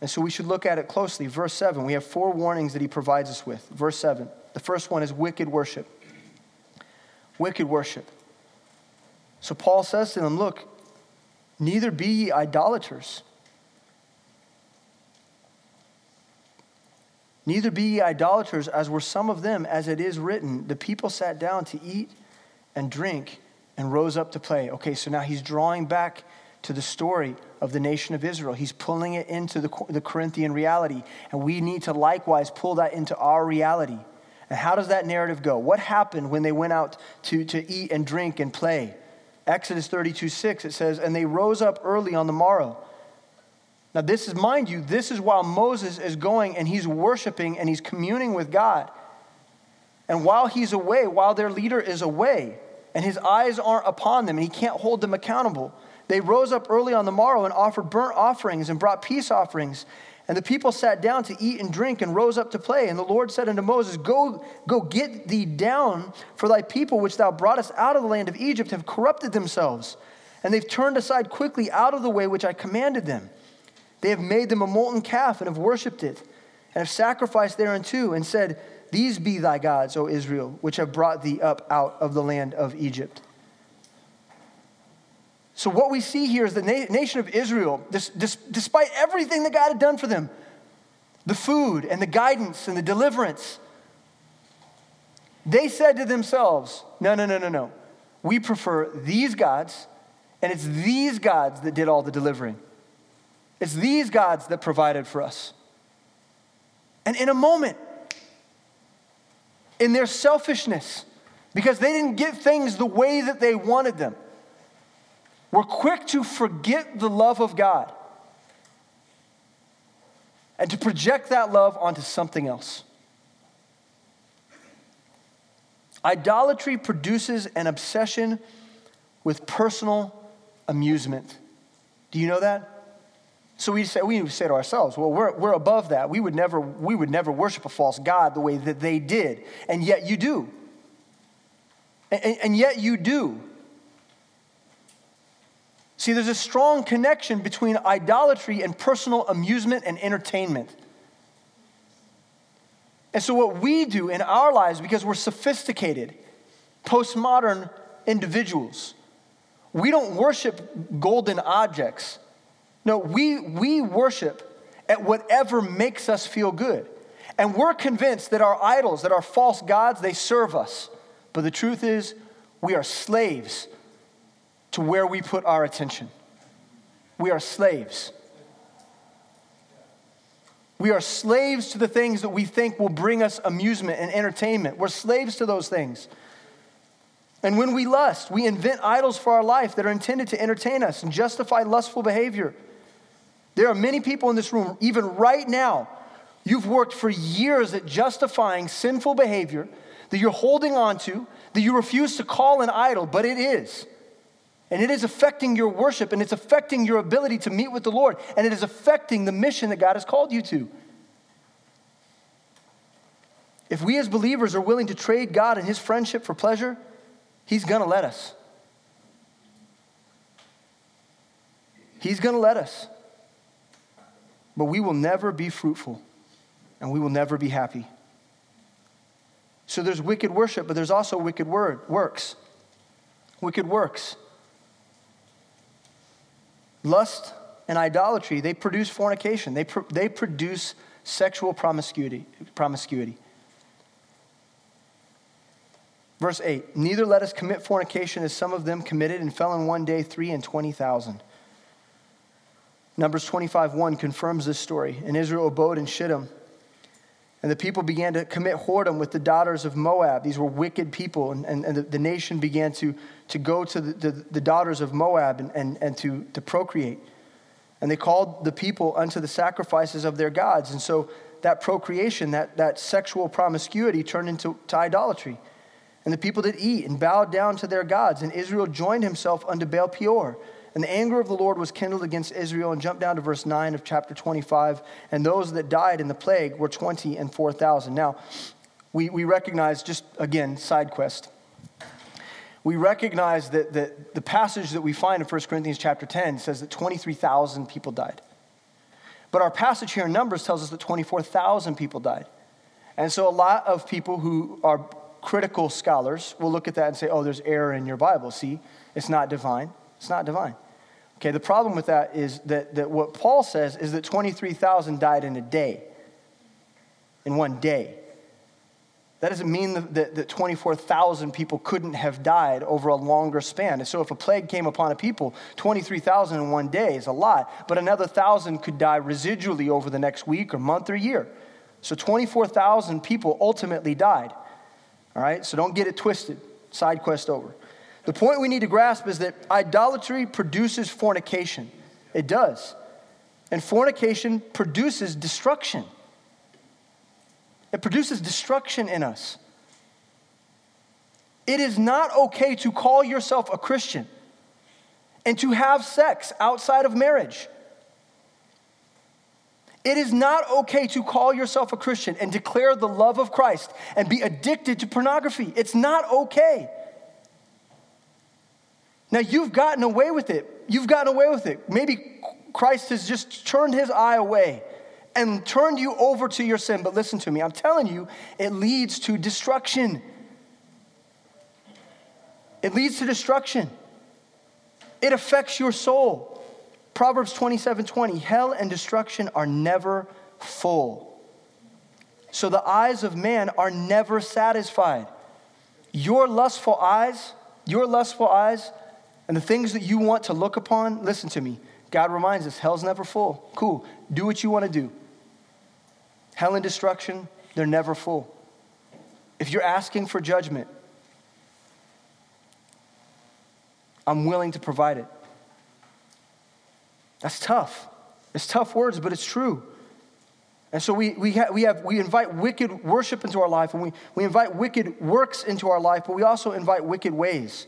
Speaker 2: And so we should look at it closely. Verse 7, we have four warnings that he provides us with. Verse 7, the first one is wicked worship wicked worship. So Paul says to them, Look, neither be ye idolaters. Neither be ye idolaters, as were some of them, as it is written, the people sat down to eat and drink and rose up to play. Okay, so now he's drawing back to the story of the nation of Israel. He's pulling it into the, the Corinthian reality, and we need to likewise pull that into our reality. And how does that narrative go? What happened when they went out to, to eat and drink and play? Exodus 32 6, it says, And they rose up early on the morrow. Now, this is, mind you, this is while Moses is going and he's worshiping and he's communing with God. And while he's away, while their leader is away, and his eyes aren't upon them and he can't hold them accountable, they rose up early on the morrow and offered burnt offerings and brought peace offerings. And the people sat down to eat and drink and rose up to play. And the Lord said unto Moses, Go, go get thee down, for thy people which thou broughtest out of the land of Egypt have corrupted themselves. And they've turned aside quickly out of the way which I commanded them. They have made them a molten calf and have worshipped it, and have sacrificed thereunto, and said, These be thy gods, O Israel, which have brought thee up out of the land of Egypt. So, what we see here is the na- nation of Israel, this, this, despite everything that God had done for them the food and the guidance and the deliverance they said to themselves, No, no, no, no, no. We prefer these gods, and it's these gods that did all the delivering. It's these gods that provided for us. And in a moment, in their selfishness, because they didn't get things the way that they wanted them, we're quick to forget the love of God and to project that love onto something else. Idolatry produces an obsession with personal amusement. Do you know that? So we say, we say to ourselves, well, we're, we're above that. We would, never, we would never worship a false God the way that they did. And yet you do. And, and yet you do. See, there's a strong connection between idolatry and personal amusement and entertainment. And so, what we do in our lives, because we're sophisticated, postmodern individuals, we don't worship golden objects. No, we, we worship at whatever makes us feel good. And we're convinced that our idols, that our false gods, they serve us. But the truth is, we are slaves to where we put our attention. We are slaves. We are slaves to the things that we think will bring us amusement and entertainment. We're slaves to those things. And when we lust, we invent idols for our life that are intended to entertain us and justify lustful behavior. There are many people in this room, even right now, you've worked for years at justifying sinful behavior that you're holding on to, that you refuse to call an idol, but it is. And it is affecting your worship and it's affecting your ability to meet with the Lord and it is affecting the mission that God has called you to. If we as believers are willing to trade God and his friendship for pleasure, he's going to let us. He's going to let us. But we will never be fruitful and we will never be happy. So there's wicked worship, but there's also wicked word, works. Wicked works. Lust and idolatry, they produce fornication. They, they produce sexual promiscuity, promiscuity. Verse 8 Neither let us commit fornication as some of them committed and fell in one day three and 20,000. Numbers 25 1 confirms this story. And Israel abode in Shittim. And the people began to commit whoredom with the daughters of Moab. These were wicked people. And, and, and the, the, nation began to, to go to the, the, the daughters of Moab and, and, and to, to procreate. And they called the people unto the sacrifices of their gods. And so that procreation, that, that sexual promiscuity, turned into to idolatry. And the people did eat and bowed down to their gods. And Israel joined himself unto Baal Peor. And the anger of the Lord was kindled against Israel. And jump down to verse 9 of chapter 25. And those that died in the plague were 20 and 4,000. Now, we, we recognize, just again, side quest. We recognize that, that the passage that we find in 1 Corinthians chapter 10 says that 23,000 people died. But our passage here in Numbers tells us that 24,000 people died. And so a lot of people who are critical scholars will look at that and say, oh, there's error in your Bible. See, it's not divine. It's not divine. Okay, the problem with that is that, that what Paul says is that 23,000 died in a day, in one day. That doesn't mean that, that 24,000 people couldn't have died over a longer span. And so if a plague came upon a people, 23,000 in one day is a lot, but another thousand could die residually over the next week or month or year. So 24,000 people ultimately died. All right, so don't get it twisted. Side quest over. The point we need to grasp is that idolatry produces fornication. It does. And fornication produces destruction. It produces destruction in us. It is not okay to call yourself a Christian and to have sex outside of marriage. It is not okay to call yourself a Christian and declare the love of Christ and be addicted to pornography. It's not okay. Now, you've gotten away with it. You've gotten away with it. Maybe Christ has just turned his eye away and turned you over to your sin. But listen to me, I'm telling you, it leads to destruction. It leads to destruction. It affects your soul. Proverbs 27 20, hell and destruction are never full. So the eyes of man are never satisfied. Your lustful eyes, your lustful eyes and the things that you want to look upon, listen to me. God reminds us hell's never full. Cool. Do what you want to do. Hell and destruction, they're never full. If you're asking for judgment, I'm willing to provide it. That's tough. It's tough words, but it's true. And so we, we, ha- we, have, we invite wicked worship into our life, and we, we invite wicked works into our life, but we also invite wicked ways.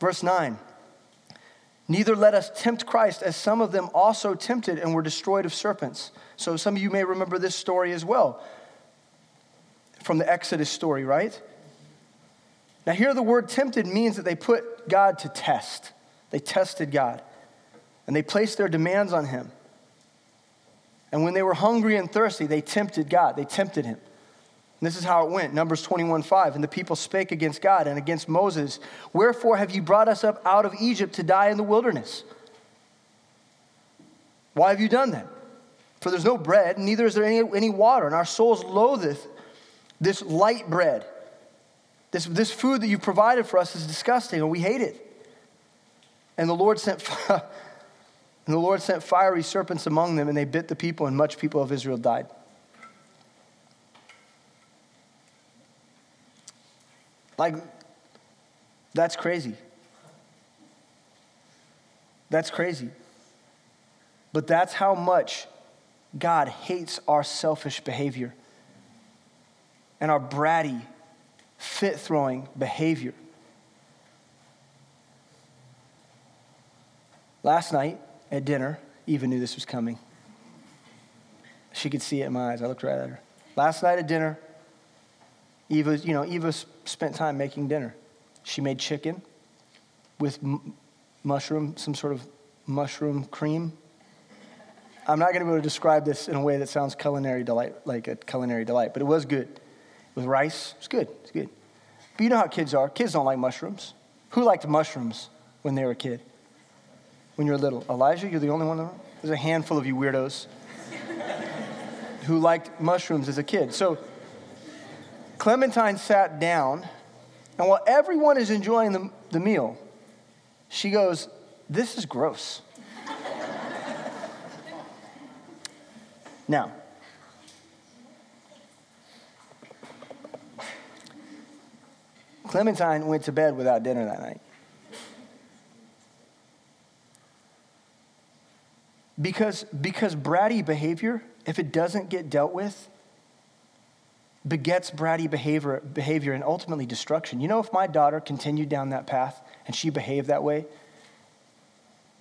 Speaker 2: Verse 9 Neither let us tempt Christ, as some of them also tempted and were destroyed of serpents. So some of you may remember this story as well from the Exodus story, right? Now, here the word tempted means that they put God to test. They tested God and they placed their demands on him. And when they were hungry and thirsty, they tempted God. They tempted him. And this is how it went Numbers 21 5. And the people spake against God and against Moses, Wherefore have you brought us up out of Egypt to die in the wilderness? Why have you done that? For there's no bread, neither is there any, any water, and our souls loatheth this light bread. This, this food that you provided for us is disgusting, and we hate it. And the Lord sent and the Lord sent fiery serpents among them, and they bit the people, and much people of Israel died. Like, that's crazy. That's crazy. But that's how much God hates our selfish behavior and our bratty, fit throwing behavior. Last night at dinner, Eva knew this was coming. She could see it in my eyes. I looked right at her. Last night at dinner, Eva, you know, Eva spent time making dinner. She made chicken with m- mushroom, some sort of mushroom cream. I'm not going to be able to describe this in a way that sounds culinary delight, like a culinary delight, but it was good. With rice, it's good. It's good. But you know how kids are. Kids don't like mushrooms. Who liked mushrooms when they were a kid? When you were little? Elijah, you're the only one. There's a handful of you weirdos who liked mushrooms as a kid. So Clementine sat down, and while everyone is enjoying the, the meal, she goes, This is gross. now, Clementine went to bed without dinner that night. Because, because bratty behavior, if it doesn't get dealt with, begets bratty behavior, behavior and ultimately destruction. You know, if my daughter continued down that path and she behaved that way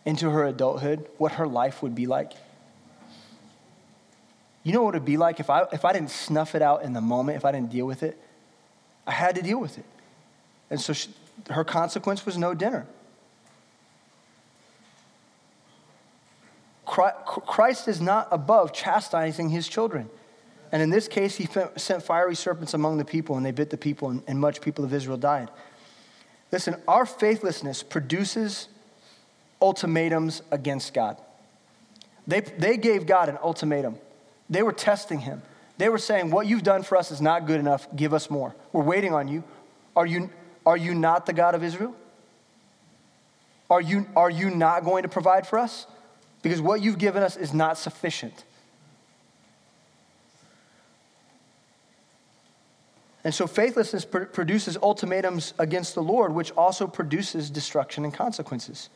Speaker 2: into her adulthood, what her life would be like? You know what it would be like if I, if I didn't snuff it out in the moment, if I didn't deal with it? I had to deal with it. And so she, her consequence was no dinner. Christ is not above chastising his children. And in this case, he sent fiery serpents among the people, and they bit the people, and, and much people of Israel died. Listen, our faithlessness produces ultimatums against God. They, they gave God an ultimatum. They were testing him. They were saying, What you've done for us is not good enough. Give us more. We're waiting on you. Are you, are you not the God of Israel? Are you, are you not going to provide for us? Because what you've given us is not sufficient. And so faithlessness pr- produces ultimatums against the Lord, which also produces destruction and consequences.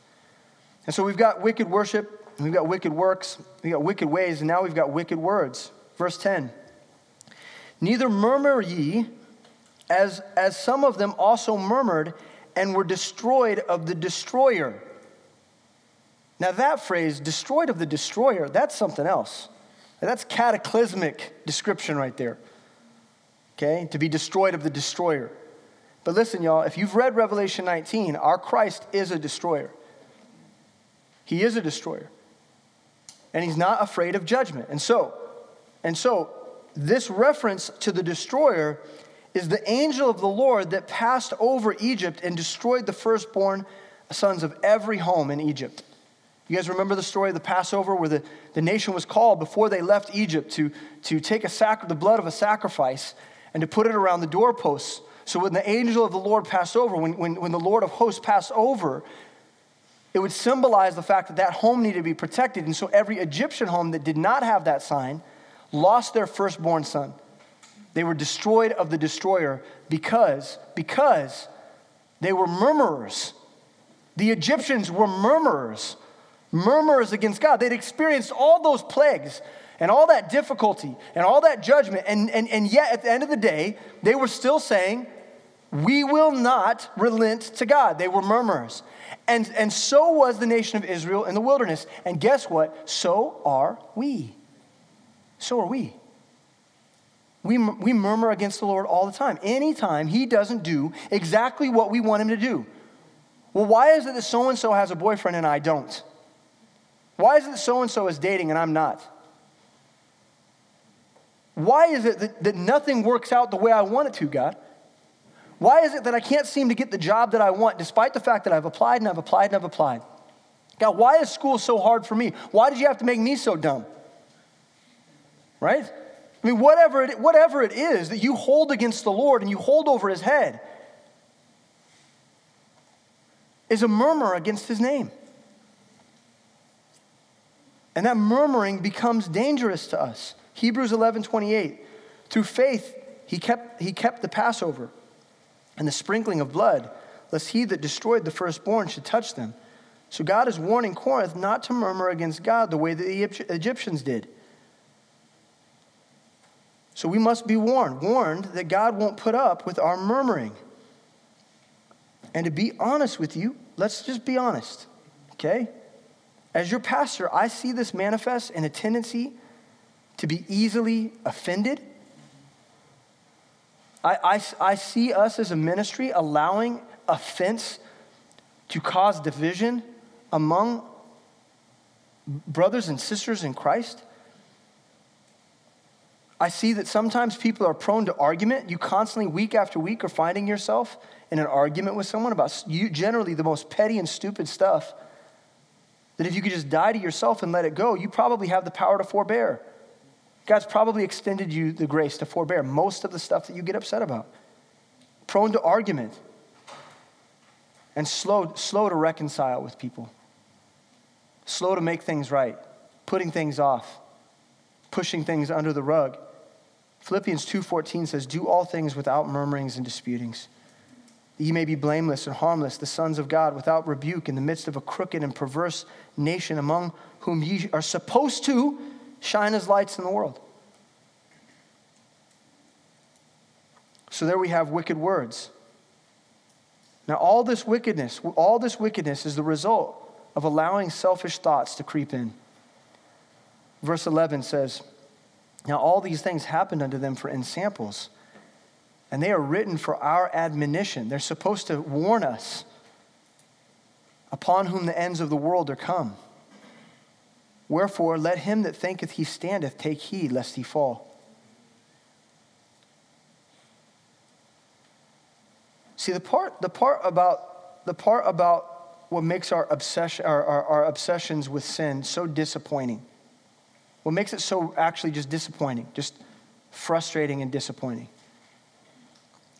Speaker 2: And so we've got wicked worship, we've got wicked works, we've got wicked ways, and now we've got wicked words. Verse 10 Neither murmur ye, as, as some of them also murmured and were destroyed of the destroyer. Now, that phrase, destroyed of the destroyer, that's something else. That's cataclysmic description right there okay, to be destroyed of the destroyer. But listen, y'all, if you've read Revelation 19, our Christ is a destroyer. He is a destroyer. And he's not afraid of judgment. And so, and so this reference to the destroyer is the angel of the Lord that passed over Egypt and destroyed the firstborn sons of every home in Egypt. You guys remember the story of the Passover where the, the nation was called before they left Egypt to, to take a sac- the blood of a sacrifice and to put it around the doorposts. So when the angel of the Lord passed over, when, when, when the Lord of hosts passed over, it would symbolize the fact that that home needed to be protected. And so every Egyptian home that did not have that sign lost their firstborn son. They were destroyed of the destroyer because, because they were murmurers. The Egyptians were murmurers, murmurers against God. They'd experienced all those plagues and all that difficulty and all that judgment. And, and, and yet, at the end of the day, they were still saying, We will not relent to God. They were murmurers. And, and so was the nation of Israel in the wilderness. And guess what? So are we. So are we. We, we murmur against the Lord all the time. Anytime He doesn't do exactly what we want Him to do. Well, why is it that so and so has a boyfriend and I don't? Why is it that so and so is dating and I'm not? Why is it that, that nothing works out the way I want it to, God? Why is it that I can't seem to get the job that I want despite the fact that I've applied and I've applied and I've applied? God, why is school so hard for me? Why did you have to make me so dumb? Right? I mean, whatever it, whatever it is that you hold against the Lord and you hold over his head is a murmur against his name. And that murmuring becomes dangerous to us. Hebrews 11 28. Through faith, he kept, he kept the Passover and the sprinkling of blood, lest he that destroyed the firstborn should touch them. So God is warning Corinth not to murmur against God the way that the Egyptians did. So we must be warned, warned that God won't put up with our murmuring. And to be honest with you, let's just be honest, okay? As your pastor, I see this manifest in a tendency to be easily offended I, I, I see us as a ministry allowing offense to cause division among brothers and sisters in Christ. I see that sometimes people are prone to argument. You constantly, week after week, are finding yourself in an argument with someone about you, generally the most petty and stupid stuff. That if you could just die to yourself and let it go, you probably have the power to forbear. God's probably extended you the grace to forbear most of the stuff that you get upset about. Prone to argument and slow, slow to reconcile with people, slow to make things right, putting things off, pushing things under the rug. Philippians 2:14 says, "Do all things without murmurings and disputings, that ye may be blameless and harmless, the sons of God, without rebuke in the midst of a crooked and perverse nation among whom ye are supposed to shine as lights in the world. So there we have wicked words. Now, all this wickedness, all this wickedness is the result of allowing selfish thoughts to creep in. Verse 11 says, Now all these things happened unto them for ensamples, and they are written for our admonition. They're supposed to warn us upon whom the ends of the world are come. Wherefore, let him that thinketh he standeth take heed lest he fall. See, the part, the part about the part about what makes our, obsession, our, our, our obsessions with sin so disappointing, what makes it so actually just disappointing, just frustrating and disappointing,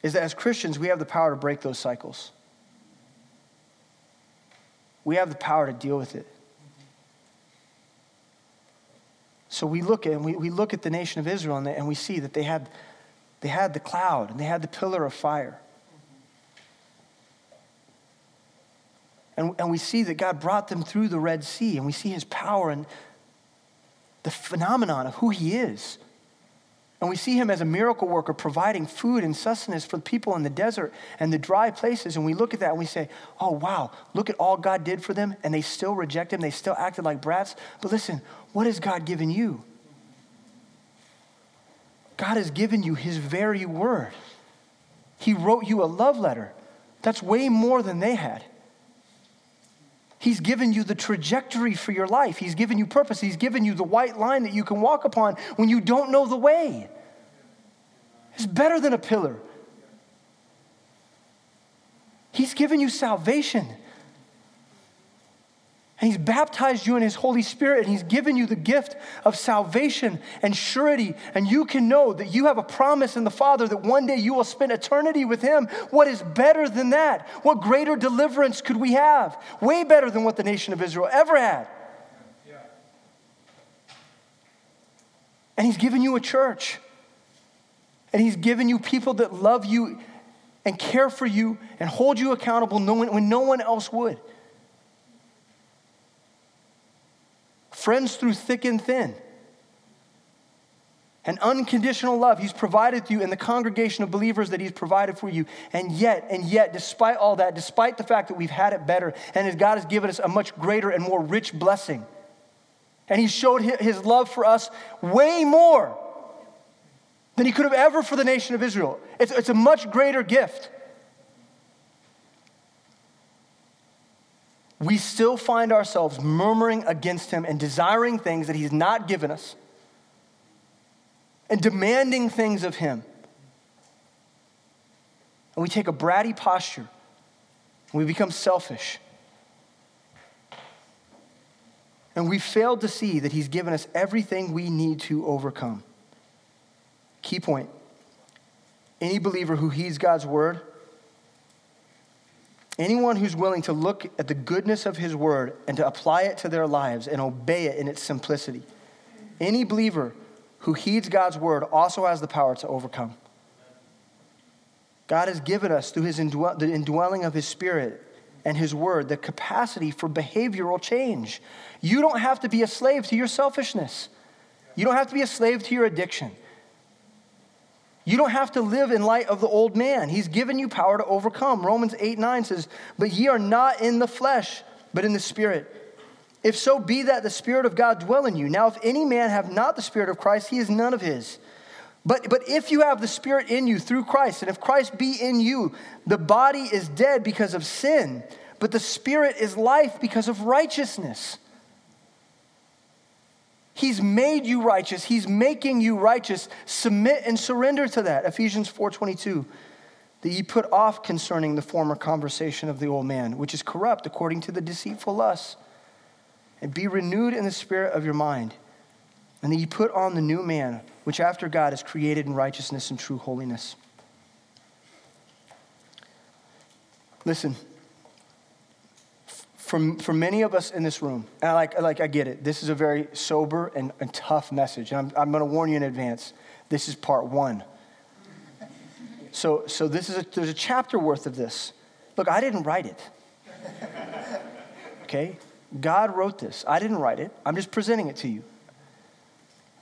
Speaker 2: is that as Christians, we have the power to break those cycles. We have the power to deal with it. So we look at, we, we look at the nation of Israel and, they, and we see that they had, they had the cloud and they had the pillar of fire. And, and we see that God brought them through the Red Sea and we see his power and the phenomenon of who he is. And we see him as a miracle worker providing food and sustenance for the people in the desert and the dry places. And we look at that and we say, oh, wow, look at all God did for them. And they still reject him. They still acted like brats. But listen, what has God given you? God has given you his very word. He wrote you a love letter. That's way more than they had. He's given you the trajectory for your life. He's given you purpose. He's given you the white line that you can walk upon when you don't know the way. It's better than a pillar. He's given you salvation. And he's baptized you in his Holy Spirit, and he's given you the gift of salvation and surety. And you can know that you have a promise in the Father that one day you will spend eternity with him. What is better than that? What greater deliverance could we have? Way better than what the nation of Israel ever had. And he's given you a church. And he's given you people that love you and care for you and hold you accountable when no one else would. Friends through thick and thin. An unconditional love He's provided you in the congregation of believers that He's provided for you. And yet, and yet, despite all that, despite the fact that we've had it better and God has given us a much greater and more rich blessing, and He showed His love for us way more than He could have ever for the nation of Israel. It's, it's a much greater gift. We still find ourselves murmuring against him and desiring things that he's not given us and demanding things of him. And we take a bratty posture and we become selfish. And we fail to see that he's given us everything we need to overcome. Key point any believer who heeds God's word Anyone who's willing to look at the goodness of his word and to apply it to their lives and obey it in its simplicity. Any believer who heeds God's word also has the power to overcome. God has given us, through his the indwelling of his spirit and his word, the capacity for behavioral change. You don't have to be a slave to your selfishness, you don't have to be a slave to your addiction. You don't have to live in light of the old man. He's given you power to overcome. Romans 8 9 says, But ye are not in the flesh, but in the spirit. If so be that the Spirit of God dwell in you. Now, if any man have not the Spirit of Christ, he is none of his. But, but if you have the Spirit in you through Christ, and if Christ be in you, the body is dead because of sin, but the Spirit is life because of righteousness. He's made you righteous. He's making you righteous. Submit and surrender to that. Ephesians 4:22. That ye put off concerning the former conversation of the old man, which is corrupt according to the deceitful lusts, and be renewed in the spirit of your mind, and that ye put on the new man, which after God is created in righteousness and true holiness. Listen, for, for many of us in this room, and I like, like I get it, this is a very sober and, and tough message. And I'm, I'm going to warn you in advance. This is part one. So, so this is a, there's a chapter worth of this. Look, I didn't write it. Okay? God wrote this. I didn't write it. I'm just presenting it to you.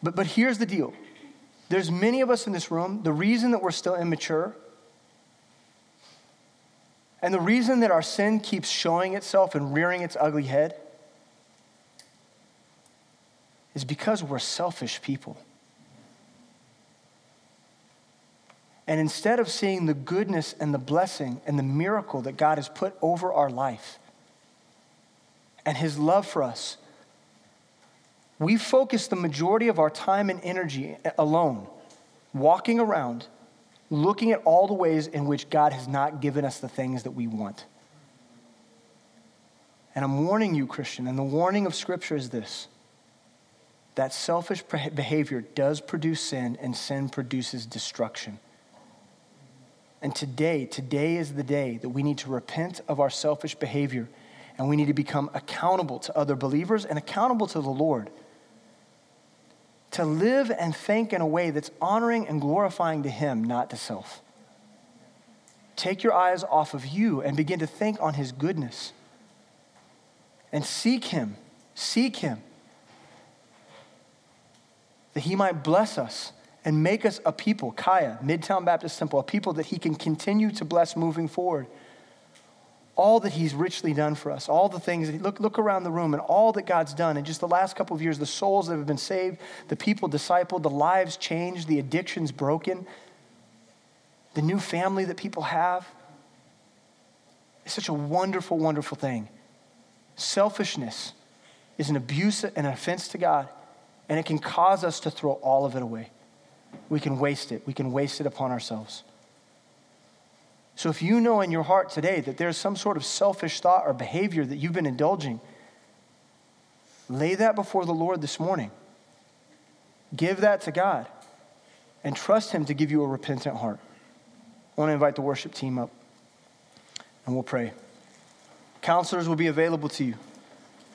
Speaker 2: But, but here's the deal. There's many of us in this room, the reason that we're still immature and the reason that our sin keeps showing itself and rearing its ugly head is because we're selfish people. And instead of seeing the goodness and the blessing and the miracle that God has put over our life and His love for us, we focus the majority of our time and energy alone, walking around looking at all the ways in which God has not given us the things that we want. And I'm warning you, Christian, and the warning of Scripture is this that selfish behavior does produce sin, and sin produces destruction. And today, today is the day that we need to repent of our selfish behavior and we need to become accountable to other believers and accountable to the Lord to live and think in a way that's honoring and glorifying to Him, not to self. Take your eyes off of you and begin to think on His goodness. And seek Him, seek Him, that He might bless us and make us a people, CAYA, Midtown Baptist Temple, a people that He can continue to bless moving forward all that he's richly done for us, all the things, look, look around the room and all that God's done in just the last couple of years, the souls that have been saved, the people discipled, the lives changed, the addictions broken, the new family that people have. It's such a wonderful, wonderful thing. Selfishness is an abuse and an offense to God, and it can cause us to throw all of it away. We can waste it, we can waste it upon ourselves. So if you know in your heart today that there's some sort of selfish thought or behavior that you've been indulging, lay that before the Lord this morning. Give that to God and trust Him to give you a repentant heart. I want to invite the worship team up and we'll pray. Counselors will be available to you.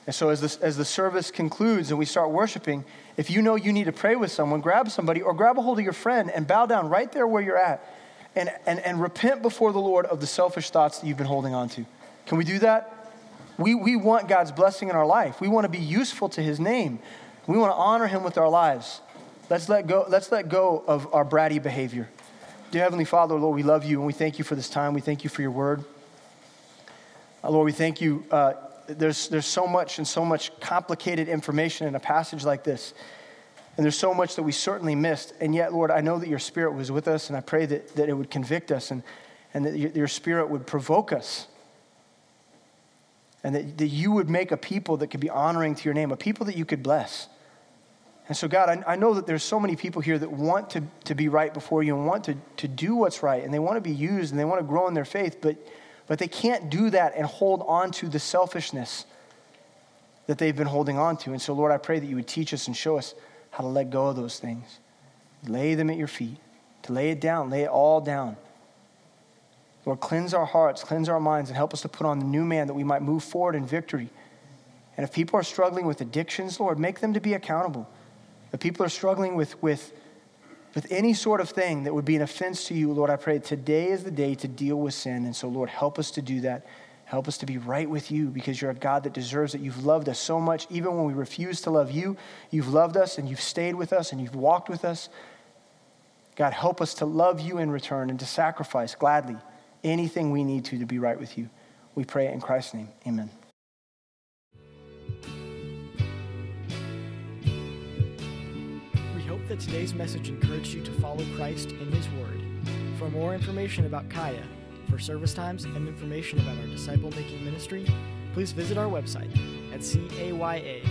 Speaker 2: And so, as, this, as the service concludes and we start worshiping, if you know you need to pray with someone, grab somebody or grab a hold of your friend and bow down right there where you're at and, and, and repent before the Lord of the selfish thoughts that you've been holding on to. Can we do that? We, we want God's blessing in our life. We want to be useful to his name. We want to honor him with our lives. Let's let go, let's let go of our bratty behavior. Dear Heavenly Father, Lord, we love you and we thank you for this time. We thank you for your word. Uh, Lord, we thank you. Uh, there's, there's so much and so much complicated information in a passage like this. And there's so much that we certainly missed. And yet, Lord, I know that your spirit was with us, and I pray that, that it would convict us and, and that your spirit would provoke us. And that, that you would make a people that could be honoring to your name, a people that you could bless. And so, God, I, I know that there's so many people here that want to, to be right before you and want to, to do what's right, and they want to be used and they want to grow in their faith, but, but they can't do that and hold on to the selfishness that they've been holding on to. And so, Lord, I pray that you would teach us and show us how to let go of those things. Lay them at your feet, to lay it down, lay it all down. Lord, cleanse our hearts, cleanse our minds, and help us to put on the new man that we might move forward in victory. And if people are struggling with addictions, Lord, make them to be accountable. If people are struggling with, with, with any sort of thing that would be an offense to you, Lord, I pray today is the day to deal with sin. And so, Lord, help us to do that. Help us to be right with you because you're a God that deserves it. You've loved us so much. Even when we refuse to love you, you've loved us and you've stayed with us and you've walked with us. God, help us to love you in return and to sacrifice gladly anything we need to to be right with you. We pray in Christ's name. Amen.
Speaker 1: We hope that today's message encouraged you to follow Christ in His Word. For more information about CAYA, for service times, and information about our disciple making ministry, please visit our website at caya.live.